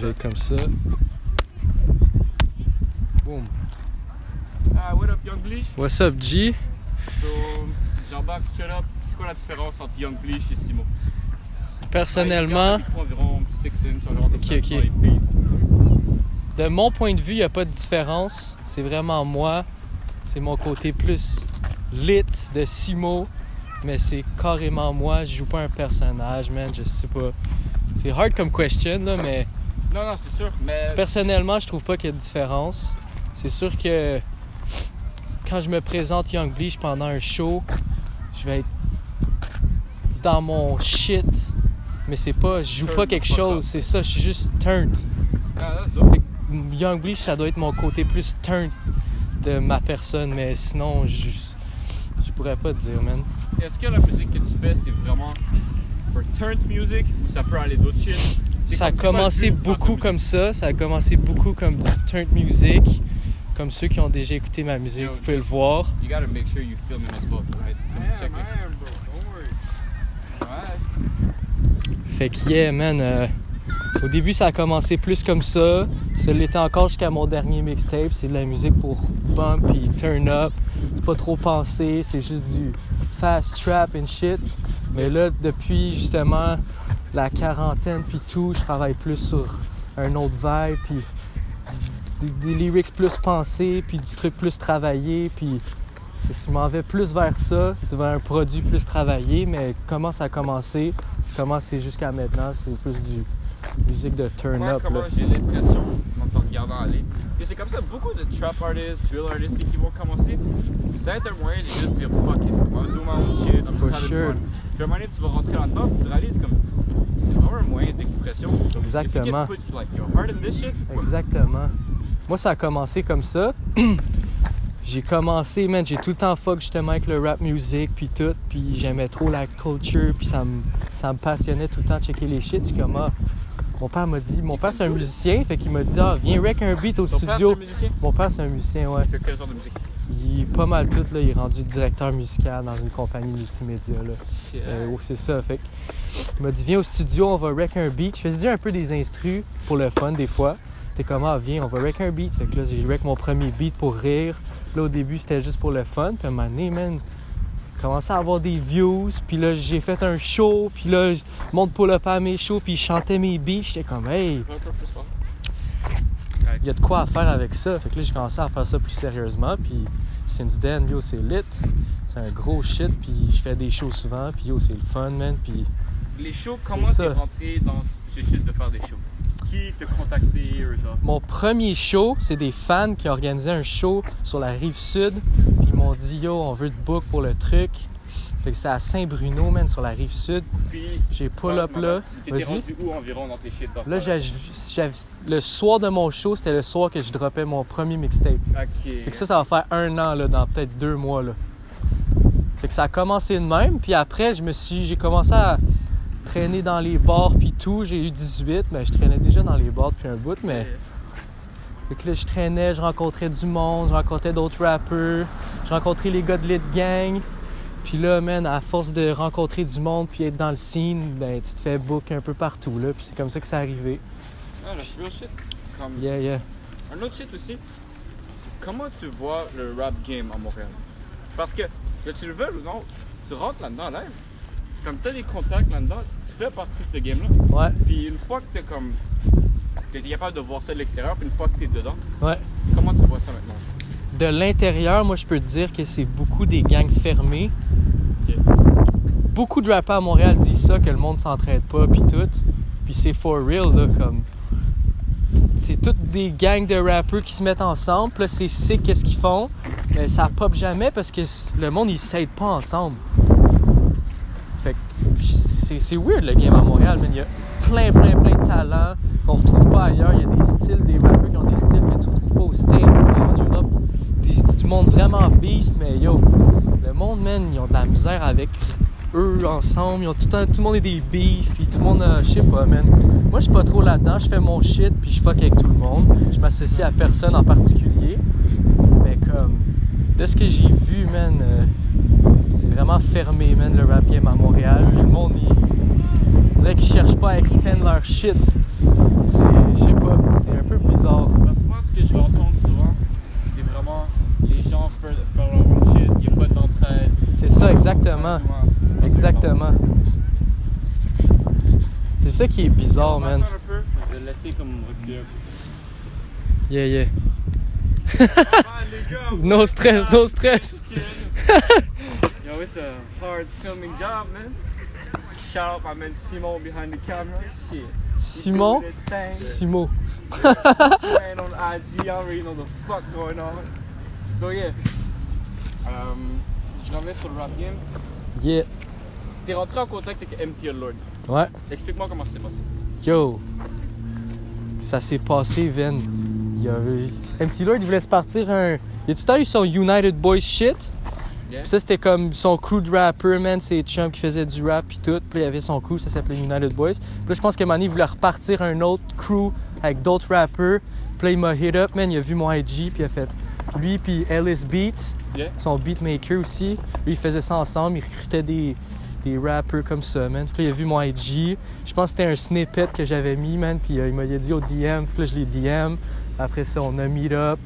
j'ai comme ça. Boom. Ah, what up, Young Bleach? What's up, G? So, j'embarque straight up. C'est quoi la différence entre Young Bleach et Simo? Personnellement, Ouais, environ 6 inch, ce genre de Ok, placement, ok. et puis, de mon point de vue, il n'y a pas de différence. C'est vraiment moi. C'est mon côté plus lit de Simo. Mais c'est carrément moi. Je joue pas un personnage, man. Je sais pas. C'est hard comme question, là, mais Non, non, c'est sûr, mais. personnellement, je trouve pas qu'il y a de différence. C'est sûr que quand je me présente Young Bleach pendant un show, je vais être dans mon shit. Mais c'est pas, je joue Turn pas quelque chose, c'est ça, je suis juste turned. Ah, that's Fait que Young Bleach, ça doit être mon côté plus turn de ma personne, mais sinon, je, je pourrais pas te dire, man. Est-ce que la musique que tu fais, c'est vraiment for turned music ou ça peut aller d'autres shit? Ça a commencé beaucoup comme ça, ça a commencé beaucoup comme du turn music, comme ceux qui ont déjà écouté ma musique, Yo, vous pouvez le voir. Fait que yeah, man, euh, au début ça a commencé plus comme ça, ça l'était encore jusqu'à mon dernier mixtape, c'est de la musique pour bump et turn up, c'est pas trop pensé, c'est juste du fast trap and shit. Mais là, depuis justement la quarantaine puis tout, je travaille plus sur un autre vibe puis des, lyrics plus pensés puis du truc plus travaillé puis je m'en vais plus vers ça, vers un produit plus travaillé, mais comment ça a commencé, comment c'est jusqu'à maintenant, c'est plus du musique de turn Moi, up. comment j'ai l'impression, en te regardant aller, et c'est comme ça, beaucoup de trap artists, drill artists qui vont commencer, ça va être un moyen de juste dire fuck it, I'm do my own shit, I'm just sure. fun. Puis à un moment donné, tu vas rentrer là-dedans, tu réalises comme, c'est vraiment un moyen d'expression. Exactement. Put like, your heart in this shit, Exactement. Moi, ça a commencé comme ça. j'ai commencé, man, j'ai tout le temps fuck justement avec le rap music puis tout, puis j'aimais trop la culture, puis ça me, ça me passionnait tout le temps de checker les shit. Puis comme, ah, mon père m'a dit, mon père c'est un musicien, fait qu'il m'a dit, ah, viens rec un beat au ton père, c'est studio. un musicien? Mon père c'est un musicien, ouais. Il fait quel genre de musique? Il est pas mal tout, là, il est rendu directeur musical dans une compagnie multimédia, là. Euh, oh, c'est ça. Fait il m'a dit, viens au studio, on va rec un beat. Je faisais déjà un peu des instrus pour le fun des fois. T'es comme, ah, viens, on va rec un beat. Fait que là, j'ai rec mon premier beat pour rire. Là, au début, c'était juste pour le fun. Puis à un moment donné, man, commencé à avoir des views. Puis là, j'ai fait un show. Puis là, je monte pour le pas à mes shows. Puis je chantais mes beats. J'étais comme, hey, il y a de quoi à faire avec ça. Fait que là, j'ai commencé à faire ça plus sérieusement. Puis since then, yo, c'est lit. C'est un gros shit. Puis je fais des shows souvent. Puis yo, c'est le fun, man. Puis Les shows, comment t'es rentré dans ce shit de faire des shows? Qui t'a contacté? Mon premier show, c'est des fans qui organisaient un show sur la rive sud. M'ont dit Yo, on veut te book pour le truc. Fait que c'est à Saint-Bruno, man, sur la rive sud. Puis, J'ai pull up là. T'étais rendu où environ dans tes shit dans Là, le soir de mon show, c'était le soir que je droppais mon premier mixtape. Ok. Fait que ça, ça va faire un an, là, dans peut-être deux mois, là. Fait que ça a commencé de même. Puis après, je me suis... J'ai commencé à traîner dans les bars puis tout. J'ai eu 18, mais je traînais déjà dans les bars depuis un bout, mais... Fait que là, je traînais, je rencontrais du monde, je rencontrais d'autres rappeurs, je rencontrais les gars de Lit Gang. Puis là, man, à force de rencontrer du monde puis être dans le scene, ben, tu te fais book un peu partout, là. Puis c'est comme ça que c'est arrivé. Ah, le real shit. Comme... Yeah, yeah. Un autre shit aussi. Comment tu vois le rap game à Montréal? Parce que, que tu le veux ou non, tu rentres là-dedans live. Comme t'as des contacts là-dedans, tu fais partie de ce game-là. Ouais, Puis une fois que t'es comme. T'es capable de voir ça de l'extérieur, puis une fois que t'es dedans, ouais. comment tu vois ça maintenant? De l'intérieur, moi, je peux te dire que c'est beaucoup des gangs fermés. Beaucoup de rappeurs à Montréal disent ça, que le monde s'entraide pas, puis tout. Puis c'est for real, là, comme... C'est toutes des gangs de rappeurs qui se mettent ensemble, puis là, c'est sick qu'est-ce qu'ils font, mais ça pop jamais parce que le monde, il s'aide pas ensemble. Fait que c'est c'est weird, le game à Montréal, mais il y a plein, plein, plein de talents qu'on retrouve pas ailleurs. Il y a des styles, des rappeurs qui ont des styles que tu retrouves pas aux States, pas en Europe. Des- du monde vraiment beast, mais yo, le monde, man, ils ont de la misère avec eux ensemble. Ils ont tout, le monde est des beefs, puis tout le monde, a- je sais pas, man. Moi, je suis pas trop là-dedans. Je fais mon shit, puis je fuck avec tout le monde. Je m'associe à personne en particulier. Mais comme, de ce que j'ai vu, man, euh, c'est vraiment fermé, man, le rap game à Montréal. Le monde, il- dirait qu'ils cherchent pas à expand leur shit. C'est, je sais pas, c'est un peu bizarre. Parce que moi, ce que je vais entendre souvent, c'est vraiment les gens font font leur own shit, il n'y a pas d'entraide. C'est ça, exactement. Exactement. C'est ça qui est bizarre, man. attendre un peu, je vais laisser comme reculer. Yeah, yeah. Ah! No stress, no stress. Yo, it's a hard filming job, man. Shout out my man Simon behind the camera. Shit. Simon? Simo? Playing on IG, I already know the fuck going on. So yeah. Um, je reviens sur le rap game. Yeah. T'es rentré en contact avec MTL Lord. Ouais. Explique-moi comment ça s'est passé. Yo. Ça s'est passé, Vin. Il y a... Petit Lord, il voulait se partir un. Il a tout le temps eu son United Boys shit. Yeah. Puis ça, c'était comme son crew de rapper, man. C'est chums qui faisait du rap, puis tout. Puis il y avait son crew, ça s'appelait United Boys. Puis là, je pense donné, il voulait repartir un autre crew avec d'autres rappers. Puis là, il m'a hit up, man. Il a vu mon IG, puis il a fait. Lui, puis Ellis Beat, Yeah. son beatmaker aussi. Lui, il faisait ça ensemble. Il recrutait des, des rappers comme ça, man. Puis là, il a vu mon IG. Je pense que c'était un snippet que j'avais mis, man. Puis euh, il m'a dit au DM. Puis là, je l'ai DM. Après ça, on a meet up.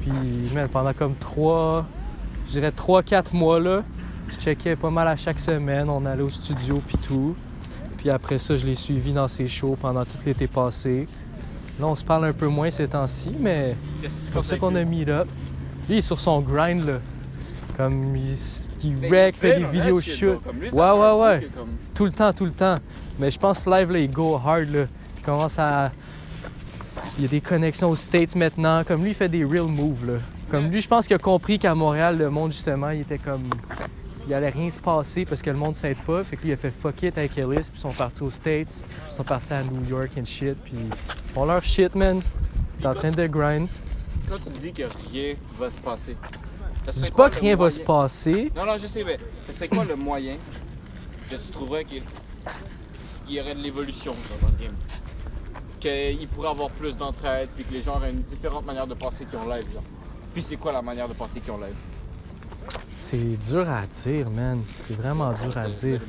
Puis, man, pendant comme trois, dirais 3-4 mois, là, je checkais pas mal à chaque semaine. On allait au studio, puis tout. Puis après ça, je l'ai suivi dans ses shows pendant tout l'été passé. Là, on se parle un peu moins ces temps-ci, mais c'est passe ça qu'on a meet up. Lui, il est sur son grind, là. Comme il, il wreck, il fait des vidéos shoot. Comme Ouais, ouais, ouais. comme- Tout le temps, tout le temps. Mais je pense live, là, il go hard, là. Il commence à. Il y a des connexions aux States maintenant. Comme lui, il fait des real moves, là. Comme lui, je pense qu'il a compris qu'à Montréal, le monde, justement, il était comme. Il allait rien se passer parce que le monde s'aide pas. Fait que lui, il a fait fuck it avec Ellis. Puis ils sont partis aux States. Puis ils sont partis à New York and shit. Puis ils font leur shit, man. T'es en train de grind. Quand tu dis que rien va se passer, Je dis pas que rien va se passer. Non, non, je sais, mais ce serait quoi le moyen que tu trouverais qu'il y aurait de l'évolution dans le game? Qu'il pourrait avoir plus d'entraide, puis que les gens auraient une différente manière de penser qu'ils ont live, genre. Puis c'est quoi la manière de penser qu'ils ont live? C'est dur à dire, man. C'est vraiment dur à dire.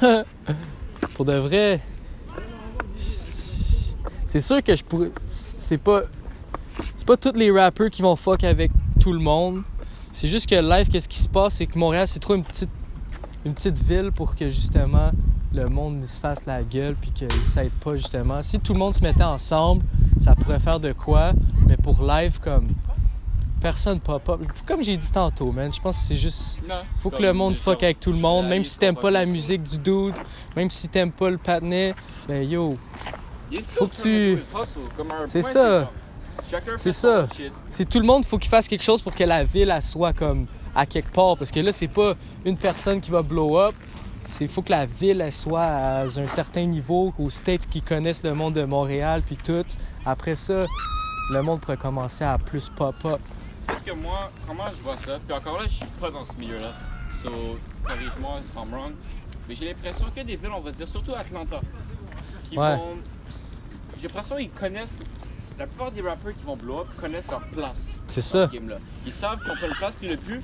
Pour de vrai, c'est sûr que je pourrais. C'est pas. C'est pas tous les rappers qui vont fuck avec tout le monde. C'est juste que live, qu'est-ce qui se passe, c'est que Montréal, c'est trop une petite, une petite ville pour que justement le monde se fasse la gueule puis qu'il s'aide pas justement. Si tout le monde se mettait ensemble, ça pourrait faire de quoi. Mais pour live, comme personne pop up. Comme j'ai dit tantôt, man, je pense que c'est juste. Non. Faut que le monde fuck avec tout le monde, même si t'aimes pas la musique du dude, même si t'aimes pas le patinet, ben yo, faut que tu- C'est ça. C'est ça. c'est tout le monde, faut qu'il fasse quelque chose pour que la ville elle soit comme à quelque part, parce que là c'est pas une personne qui va blow up, c'est faut que la ville elle soit à un certain niveau, aux States qui connaissent le monde de Montréal puis tout. Après ça, le monde pourrait commencer à plus pop up. C'est ce que moi, comment je vois ça, puis encore là, je suis pas dans ce milieu-là. So, corrige-moi if I'm wrong. Mais j'ai l'impression que des villes, on va dire, surtout Atlanta, qui Ouais. vont. J'ai l'impression qu'ils connaissent. La plupart des rappers qui vont blow up connaissent leur place C'est ça. ce game-là. Ils savent qu'on peut une place, puis le but,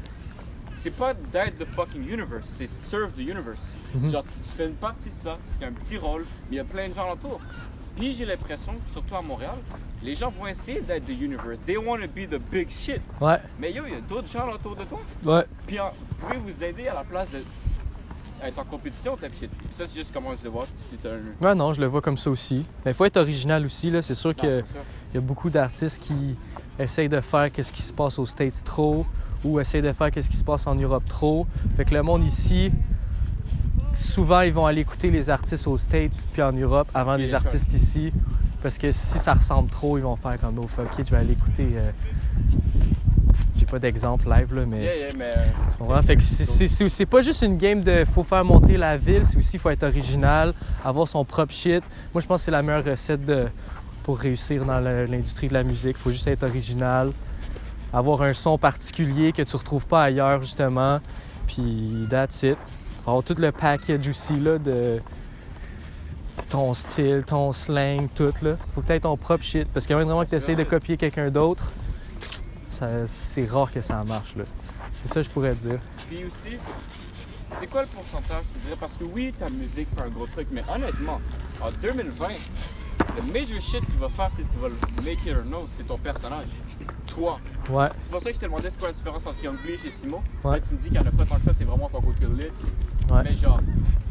c'est pas d'être the fucking universe, c'est serve the universe. Mhm. Genre, tu fais une partie de ça, tu as un petit rôle, mais il y a plein de gens autour. Puis j'ai l'impression, surtout à Montréal, les gens vont essayer d'être the universe. They want to be the big shit. Ouais, Mais yo, il y a d'autres gens autour de toi. ouais. Puis en- vous pouvez vous aider à la place de être en compétition, type shit? Puis ça, c'est juste comment je le vois. Un. Ouais, non, je le vois comme ça aussi. Mais il faut être original aussi, là. C'est sûr Non, que. c'est sûr. Il y a beaucoup d'artistes qui essayent de faire qu'est-ce qui se passe aux States trop ou essayent de faire qu'est-ce qui se passe en Europe trop. Fait que le monde ici, souvent, ils vont aller écouter les artistes aux States puis en Europe avant les artistes ici. Parce que si ça ressemble trop, ils vont faire comme, oh fuck it, je vais aller écouter. euh, J'ai pas d'exemple live, là, mais. Yeah, yeah, mais. euh, Tu comprends? Fait que c'est- pas juste une game de faut faire monter la ville, c'est aussi faut être original, avoir son propre shit. Moi, je pense que c'est la meilleure recette de, pour réussir dans l'industrie de la musique. Faut juste être original, avoir un son particulier que tu retrouves pas ailleurs, justement. Puis, that's it. Faut avoir tout le package aussi, là, de ton style, ton slang, tout, là. Faut que tu aies ton propre shit. Parce que même vraiment que tu essaies de copier quelqu'un d'autre, c'est rare que ça marche, là. C'est ça que je pourrais dire. Puis aussi, C'est quoi le pourcentage, tu dirais? Parce que oui, ta musique fait un gros truc, mais honnêtement, en 2020, le major shit que tu vas faire, c'est que tu vas le make it or no, c'est ton personnage. Toi. Ouais. C'est pour ça que je te demandais c'est quoi la différence entre Young Bleach et Simo. Ouais. Là, tu me dis qu'il n'y en a pas tant que ça, c'est vraiment ton côté lit. Ouais. Mais genre,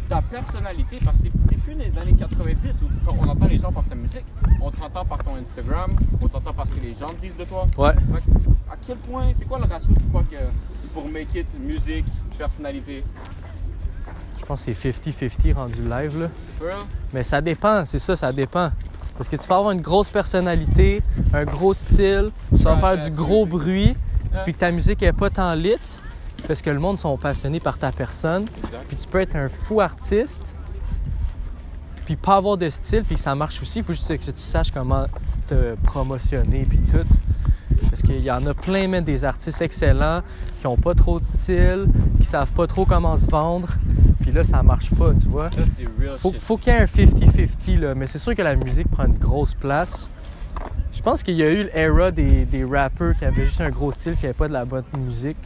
ta personnalité, parce que t'es plus dans les années 90 où on entend les gens par ta musique, on t'entend par ton Instagram, on t'entend parce que les gens disent de toi. Ouais. À quel point, c'est quoi le ratio tu crois que pour make it, musique, personnalité? Je pense que c'est 50-50 rendu live, là. Mais ça dépend, c'est ça, ça dépend. Parce que tu peux avoir une grosse personnalité, un gros style, tu vas faire du gros bruit, puis que ta musique est pas tant lit, parce que le monde sont passionnés par ta personne. Puis tu peux être un fou artiste, puis pas avoir de style, puis que ça marche aussi. Il faut juste que tu saches comment te promotionner, puis tout. Parce qu'il y en a plein, même des artistes excellents qui ont pas trop de style, qui savent pas trop comment se vendre. Là, ça marche pas, tu vois. Ça, c'est real Faut, shit. faut qu'il y ait un 50-50, là. Mais c'est sûr que la musique prend une grosse place. Je pense qu'il y a eu l'era des, des rappers qui avaient juste un gros style, qui n'avaient pas de la bonne musique.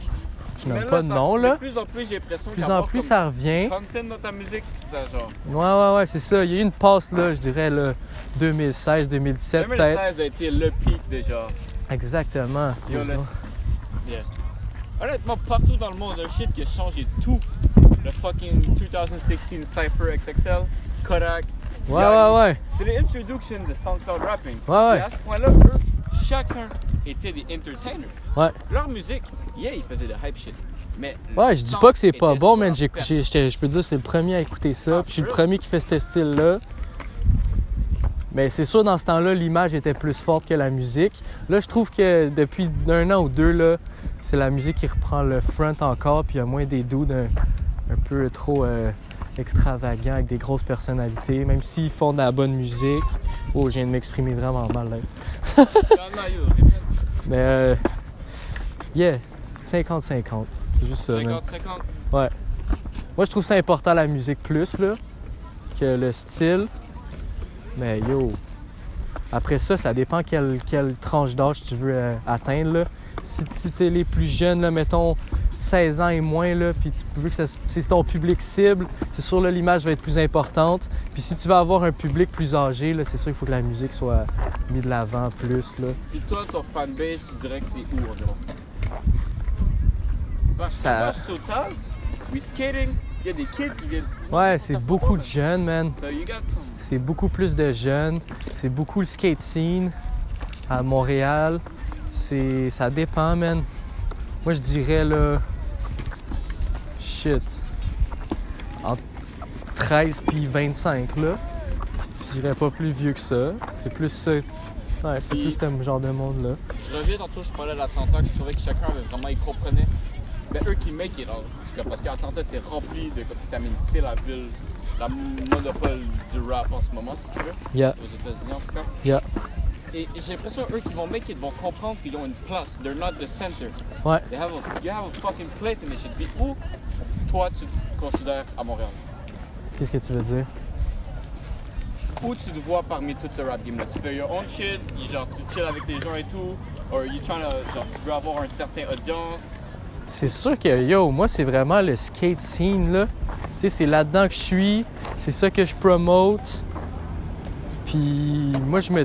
Je là, pas de nom, De là. plus en plus, j'ai l'impression plus en plus, ça revient. content dans ta musique, ça genre. Ouais, ouais, ouais, c'est ça. Il y a eu une passe, là, je dirais, là, 2016-2017, peut-être. 2016 a été le pic déjà. Exactement. Yo, Plus le- loin. Yeah. Honnêtement, partout dans le monde, un shit qui a changé tout. Le fucking 2016 Cypher XXL, Kodak. Ouais, Yanni. ouais, ouais. C'est l'introduction de SoundCloud Rapping. Ouais, ouais. Et à ce point-là, eux, chacun était des entertainers. Ouais. Leur musique, yeah, ils faisaient de hype shit. Mais Ouais, je dis pas que c'est pas bon, leur j'ai, je peux dire que c'est le premier à écouter ça. Ah, puis je suis le premier qui fait ce style-là. Mais c'est sûr, dans ce temps-là, l'image était plus forte que la musique. Là, je trouve que depuis un an ou deux, là, c'est la musique qui reprend le front encore, puis il y a moins des dudes un, un peu trop euh, extravagants avec des grosses personnalités, même s'ils font de la bonne musique. Oh, je viens de m'exprimer vraiment mal là. Mais, euh, yeah, 50-50. C'est juste ça. man. 50-50. Moi, je trouve ça important la musique plus là, que le style. Mais yo, après ça, ça dépend quelle, quelle tranche d'âge tu veux euh, atteindre. Là. Si, si t'es les plus jeunes, là, mettons 16 ans et moins, là, puis tu veux que c'est ton public cible, c'est sûr là, l'image va être plus importante. Puis si tu veux avoir un public plus âgé, c'est sûr qu'il faut que la musique soit mise de l'avant plus. Là. Puis toi, ton fanbase, tu dirais que c'est où environ? Parce que Ça- we skating, il y a des kids qui viennent. Ouais, c'est beaucoup de jeunes, man. So. C'est beaucoup plus de jeunes. C'est beaucoup le skate scene à Montréal. C'est, ça dépend, man. Moi, je dirais, là, shit, entre 13 puis 25, là. Je dirais pas plus vieux que ça. C'est plus ça. Ouais, c'est plus ce genre de monde-là. Je reviens tantôt, je parlais d'Atlanta, que je trouvais que chacun avait vraiment, il comprenait. Ben, eux qui make it all. Parce qu'Atlanta, c'est rempli de. Ça c'est la ville, la monopole du rap en ce moment, si tu veux, Yeah, aux États-Unis en tout cas. yeah. Et j'ai l'impression eux qui vont make it vont comprendre qu'ils ont une place. They're not the center. Ouais. They have a, you have a fucking place in this shit. Puis où, toi, tu te considères à Montréal? Qu'est-ce que tu veux dire? Où tu te vois parmi tout ce rap game là? Tu fais your own shit, genre tu chill avec les gens et tout, or you trying to, genre tu veux avoir un certain audience? C'est sûr que, yo, moi, c'est vraiment le skate scene, là. Tu sais, c'est là-dedans que je suis, c'est ça que je promote. Puis moi, je me...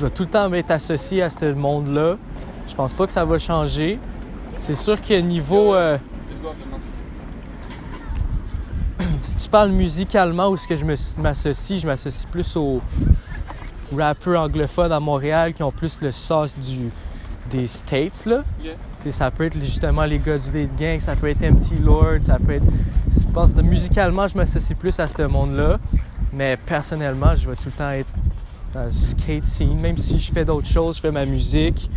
Je vais tout le temps m'être associé à ce monde-là. Je pense pas que ça va changer. C'est sûr que niveau... euh, si tu parles musicalement ou ce que je m'associe, je m'associe plus aux rappeurs anglophones à Montréal qui ont plus le sauce du, des States, là. Yeah. Ça peut être justement les gars du Lead Gang, ça peut être MT Lord, ça peut être. Je pense que musicalement, je m'associe plus à ce monde-là. Mais personnellement, je vais tout le temps être dans le skate scene. Même si je fais d'autres choses, je fais ma musique.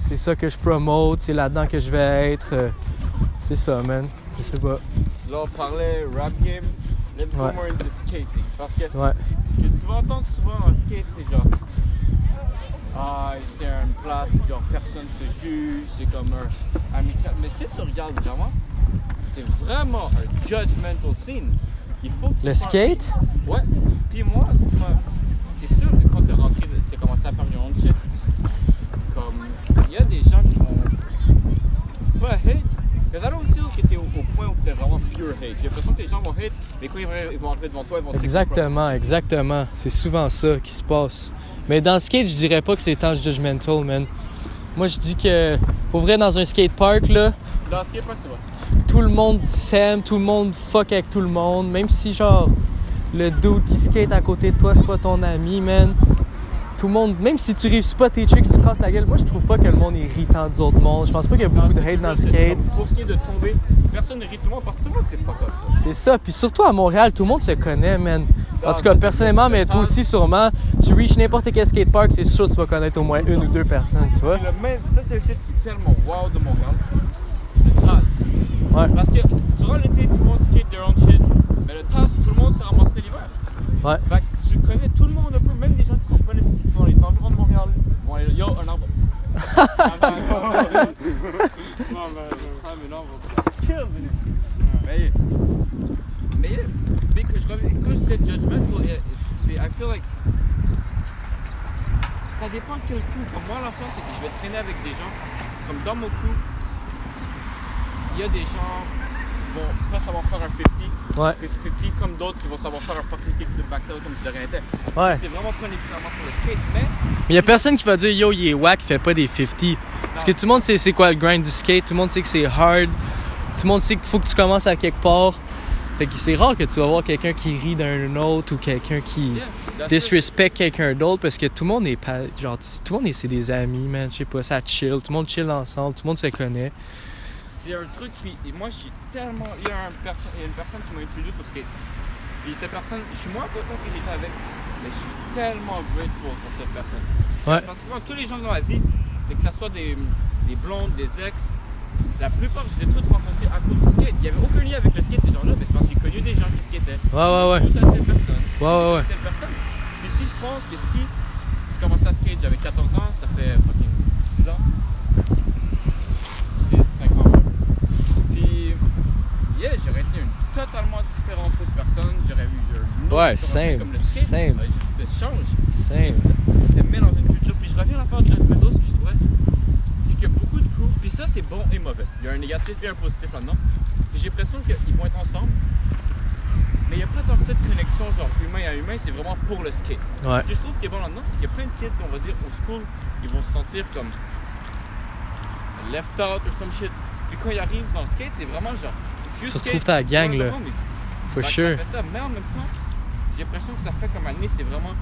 C'est ça que je promote, c'est là-dedans que je vais être. euh, C'est ça, man. Je sais pas. Là, on parlait rap game. Let's go Ouais. more into skating. Parce que Ouais. ce que tu vas entendre souvent le skate, c'est genre. Ah, c'est une place où genre personne se juge, c'est comme un amical. Mais si tu regardes vraiment, c'est vraiment un judgmental scene. Il faut que tu Le skate? Ouais. Puis moi, ce qui m'a- c'est sûr que quand t'es rentré, t'as commencé à faire your own shit. Comme, il y a des gens qui vont pas hate, Parce que I don't feel que t'es au, au point où t'es vraiment pure hate. J'ai l'impression que les gens vont hate, mais quand ils vont, ils vont arriver devant toi, ils vont te Exactement, exactement. C'est souvent ça qui se passe. Mais dans le skate, je dirais pas que c'est tant judgmental, man. Moi, je dis que, pour vrai, dans un skatepark, là, Dans le skatepark, c'est vrai. tout le monde s'aime, tout le monde fuck avec tout le monde. Même si, genre, le dude qui skate à côté de toi, c'est pas ton ami, man. Tout le monde, même si tu réussis pas tes tricks, tu casses la gueule. Moi, je trouve pas que le monde est irritant des autres mondes. Je pense pas qu'il y a beaucoup de hate dans le skate. Pour ce qui est de tomber, personne ne rit tout le monde parce que tout le monde c'est fuck up. ça. C'est ça. Puis surtout à Montréal, tout le monde se connaît, man. En Ah, tout cas, ça, c'est personnellement, mais toi aussi, sûrement, tu reach n'importe quel skatepark, c'est sûr que tu vas connaître au moins une ou deux personnes, tu vois. Ça c'est le shit qui est tellement wow de Montréal. Ouais. Parce que durant l'été, tout le monde skate their own shit. Mais le TAS, tout le monde se ramasse l'hiver. Ouais. Fait que tu connais tout le monde un peu, même des gens qui sont pas les- qui sont dans les environs de Montréal. Ils vont aller, yo, un arbre. non, mais, ah, mais non, kill, mais. Mais, mais que je reviens, quand je disais judgmental, eh, c'est, I feel like. Ça dépend de quel. Comme moi, l'affaire, c'est que je vais traîner avec des gens. Comme dans mon crew, il y a des gens vont pas savoir faire un 50. Ouais. 50 comme d'autres qui vont savoir faire un fucking kickflip backtail comme si de rien n'était. Ouais. C'est vraiment pas nécessairement sur le skate, mais Mais y a personne qui va dire yo, il est whack, il fait pas des 50. Parce que tout le monde sait c'est quoi le grind du skate, tout le monde sait que c'est hard, tout le monde sait qu'il faut que tu commences à quelque part. Fait que c'est rare que tu vas voir quelqu'un qui rit d'un autre ou quelqu'un qui yeah, disrespect quelqu'un d'autre parce que tout le monde est pas genre tout le monde est c'est des amis, man, je sais pas, ça chill, tout le monde chill ensemble, tout le monde se connaît. C'est un truc qui. Et moi, j'ai tellement. Il y a, un perso- il y a une personne qui m'a introduit au skate. Puis cette personne, je suis moins content qu'il était avec, mais je suis tellement grateful pour cette personne. Ouais. Parce que moi, tous les gens dans ma vie, et que ce soit des, des blondes, des ex, la plupart, je les ai tous rencontrés à cause du skate. Il n'y avait aucun lien avec le skate, ces gens-là, mais c'est parce qu'ils connu des gens qui skataient. Ouais ouais ouais. Êtes telle personne. Ouais ouais ouais. telle personne. Puis si je pense que si je commençais à skate, j'avais 14 ans, ça fait fucking 6 ans. C'est 5 ans. Puis, j'aurais été une totalement différente autre personne. J'aurais eu un Ouais, same, comme le same. Je te change. Same. te mets dans une culture. Puis je reviens à l'affaire de Judgmental, ce que je trouvais, c'est qu'il y a beaucoup de crews, puis ça c'est bon et mauvais. Il y a un négatif et un positif là-dedans. Puis j'ai l'impression qu'ils vont être ensemble, mais il n'y a pas tant que de connexion genre humain à humain, c'est vraiment pour le skate. Ouais. Ce que je trouve qui est bon là-dedans, c'est qu'il y a plein de kids, on va dire, au school, ils vont se sentir comme left out ou some shit. Puis quand ils arrivent dans le skate, c'est vraiment genre. Tu retrouves ta gang, là. For sure. Ça fait ça, mais en même temps, j'ai l'impression que ça fait comme année, c'est vraiment.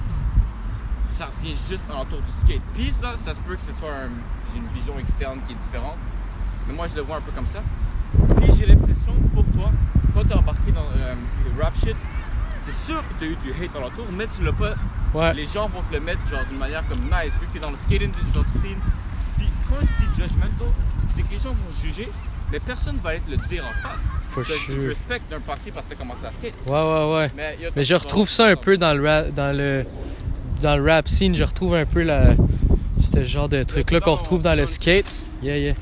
Ça revient juste autour du skate. Puis ça, ça se peut que ce soit un- une vision externe qui est différente. Mais moi, je le vois un peu comme ça. Puis j'ai l'impression que pour toi, quand t'es embarqué dans euh, le rap shit, c'est sûr que t'as eu du hate alentour, mais tu l'as pas. Ouais. Les gens vont te le mettre genre d'une manière comme nice, vu que t'es dans le skating, genre du scene. Puis quand je dis judgmental, c'est que les gens vont juger, mais personne va aller te le dire en face. For sure. respect d'un parti parce que t'as commencé à skate. Ouais ouais ouais. Mais, je retrouve ça un peu dans le rap, dans le dans le rap scene, je retrouve un peu la ce genre de truc là qu'on retrouve dans le skate. Yeah yeah.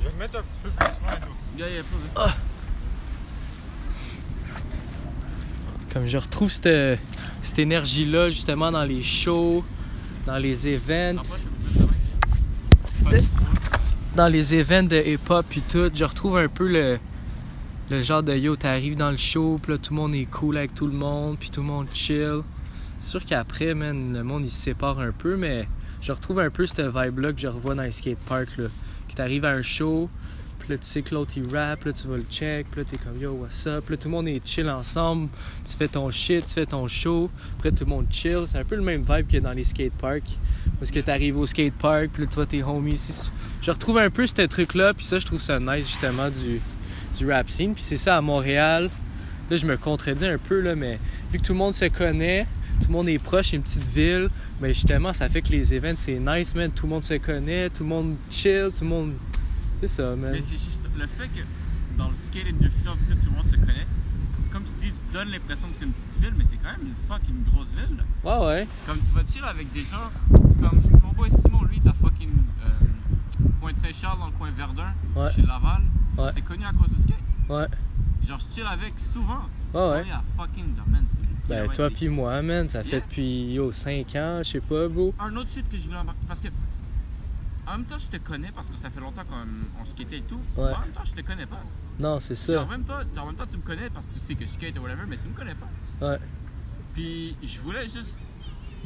Je vais me mettre un petit peu plus loin. Yeah, yeah, pas- Comme je retrouve cette, cette énergie là justement dans les shows, dans les events, ta main. dans les events de hip-hop puis tout, je retrouve un peu le le genre de yo, t'arrives dans le show, puis là tout le monde est cool avec tout le monde, puis tout le monde chill. C'est sûr qu'après, man, le monde il se sépare un peu, mais je retrouve un peu cette vibe-là que je revois dans les skateparks, là. Que t'arrives à un show, puis là tu sais que l'autre il rap, là tu vas le check, puis là t'es comme yo, what's up, puis là tout le monde est chill ensemble, tu fais ton shit, tu fais ton show, après tout le monde chill. C'est un peu le même vibe que dans les skateparks. Parce que t'arrives au skatepark, puis là tu vois tes homies. C'est- Je retrouve un peu ce truc-là, puis ça je trouve ça nice justement du, du rap scene. Puis c'est ça à Montréal. Là, je me contredis un peu, là, mais vu que tout le monde se connaît, tout le monde est proche, c'est une petite ville, mais justement, ça fait que les events, c'est nice, man. Tout le monde se connaît, tout le monde chill, tout le monde. C'est ça, man. Mais c'est juste le fait que dans le skate industry, en tout cas, tout le monde se connaît. Comme tu dis, tu donnes l'impression que c'est une petite ville, mais c'est quand même une fucking grosse ville. là. Ouais, ouais. Comme tu vas chill avec des gens, comme mon boy Simon, lui, t'as fucking euh, Pointe-Saint-Charles dans le coin Verdun, Ouais. chez Laval. Ouais. C'est connu à cause du skate. Ouais. Genre, je chill avec souvent. Ouais, ouais. Oui, à fucking, genre, man, Ben, toi puis moi, man, ça fait Yeah. depuis, yo, 5 ans, je sais pas, bro. un autre shit que je voulais embarquer parce que en même temps, je te connais parce que ça fait longtemps qu'on on skatait et tout. Ouais. En même temps, je te connais pas. Non, c'est ça. Genre, même en même temps, tu me connais parce que tu sais que je skate ou whatever, mais tu me connais pas. Ouais. Puis je voulais juste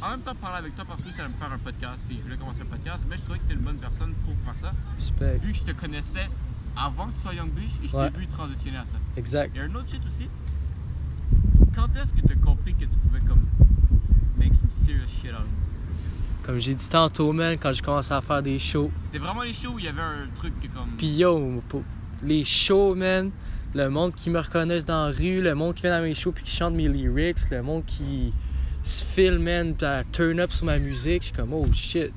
en même temps parler avec toi parce que ça allait me faire un podcast. Puis je voulais commencer un podcast, mais je trouvais que tu es une bonne personne pour faire ça. Respect. Vu que je te connaissais avant que tu sois Young Beach et je Ouais. t'ai vu transitionner à ça. Exact. Il y a un autre shit aussi. Quand est-ce que tu as compris que tu pouvais comme make some serious shit out of this? Comme j'ai dit tantôt, man, quand j'ai commencé à faire des shows. C'était vraiment les shows où il y avait un truc que comme. Puis yo, les shows, man, le monde qui me reconnaisse dans la rue, le monde qui vient dans mes shows puis qui chante mes lyrics, le monde qui se filme, man, à turn up sur ma musique, je suis comme, oh shit.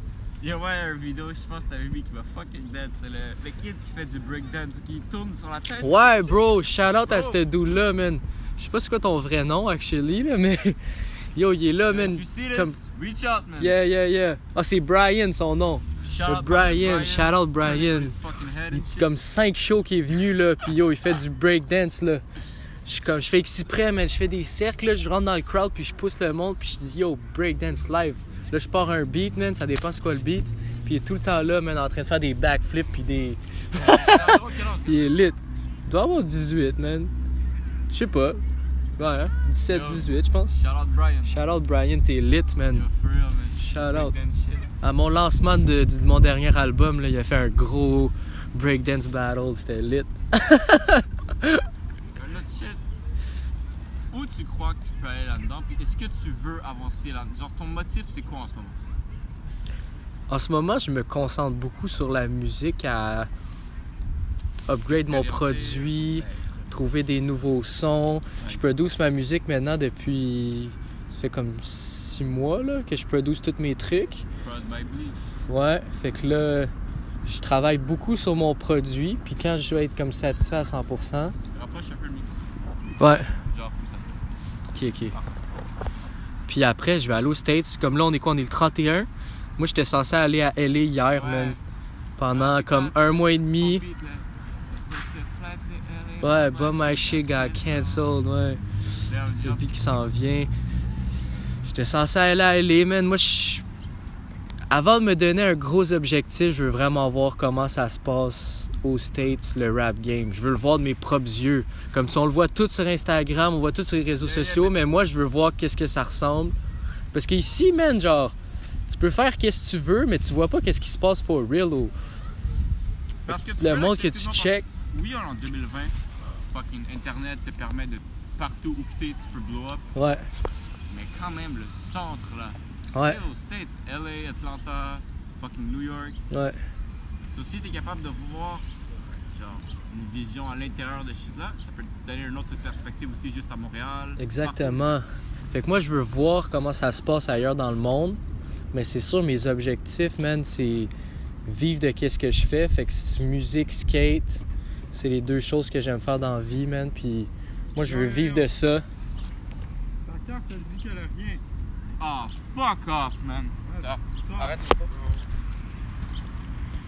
Il y a ouais, une vidéo, je pense que t'avais vu qui m'a fucking dead. C'est le, le kid qui fait du breakdance, qui tourne sur la tête. Ouais, bro, shout out à ce dude-là, man. Je sais pas c'est quoi ton vrai nom, actually, là, mais yo, il est là, If man. you see this, Comme- reach out, man. Yeah, yeah, yeah. Ah, c'est Brian, son nom. Shout out Brian, shout out Brian. Il comme 5 shows qui est venu, là, puis yo, il fait du breakdance, là. Je suis comme, je fais exprès, man, je fais des cercles, là, je rentre dans le crowd, puis je pousse le monde, puis je dis, yo, breakdance live. Là, je pars un beat, man, ça dépend c'est quoi le beat. Puis il est tout le temps là, man, en train de faire des backflips, puis des. Il est lit. Il doit avoir 18, man. Je sais pas. Ouais, hein? 17, Yo. 18, je pense. Shout out Brian. Shout out Brian, t'es lit, man. Yo, for real, man. Shout out. À mon lancement de, de mon dernier album, là, il a fait un gros breakdance battle, c'était lit. Un autre shit. Où tu crois que tu peux aller là-dedans? Puis est-ce que tu veux avancer là Genre, ton motif, c'est quoi en ce moment? En ce moment, je me concentre beaucoup sur la musique à upgrade mon produit, trouver des nouveaux sons. Je produce ma musique maintenant depuis. Ça fait comme 6 mois là, que je produce tous mes trucs. Ouais, fait que là, je travaille beaucoup sur mon produit. Puis quand je dois être comme satisfait à 100%. Rapproche un peu le micro. Ouais. Ok, ok. Puis après, je vais aller aux States. Comme là, on est quoi? On est le 31. Moi, j'étais censé aller à LA hier, Ouais. man. Pendant Ah, comme un mois et demi. Ouais, but my shit got cancelled, ouais. Le beat qui s'en vient. J'étais censé aller à LA, man. Moi, je... Avant de me donner un gros objectif, je veux vraiment voir comment ça se passe aux States, le rap game. Je veux le voir de mes propres yeux. Comme tu on le voit tout sur Instagram, on voit tout sur les réseaux sociaux, mais- moi, je veux voir qu'est-ce que ça ressemble. Parce qu'ici, man, genre, tu peux faire qu'est-ce que tu veux, mais tu vois pas qu'est-ce qui se passe for real. au- Parce que Le monde que tu check. penser- Oui, en 2020, fucking Internet te permet de partout où tu peux blow up. Ouais, Mais quand même, le centre là. ouais, aux States, LA, Atlanta, fucking New York. ouais. So, si t'es capable de voir genre une vision à l'intérieur de shit là, ça peut te donner une autre perspective aussi juste à Montréal. Exactement. Fait que moi, je veux voir comment ça se passe ailleurs dans le monde. Mais c'est sûr, mes objectifs, man, c'est vivre de qu'est-ce que je fais. Fait que c'est musique, skate, c'est les deux choses que j'aime faire dans la vie, man. Puis moi, je veux vivre de ça. Ta carte, elle dit qu'elle a rien. Ah, fuck off, man. Ah, Ah, ça. Arrête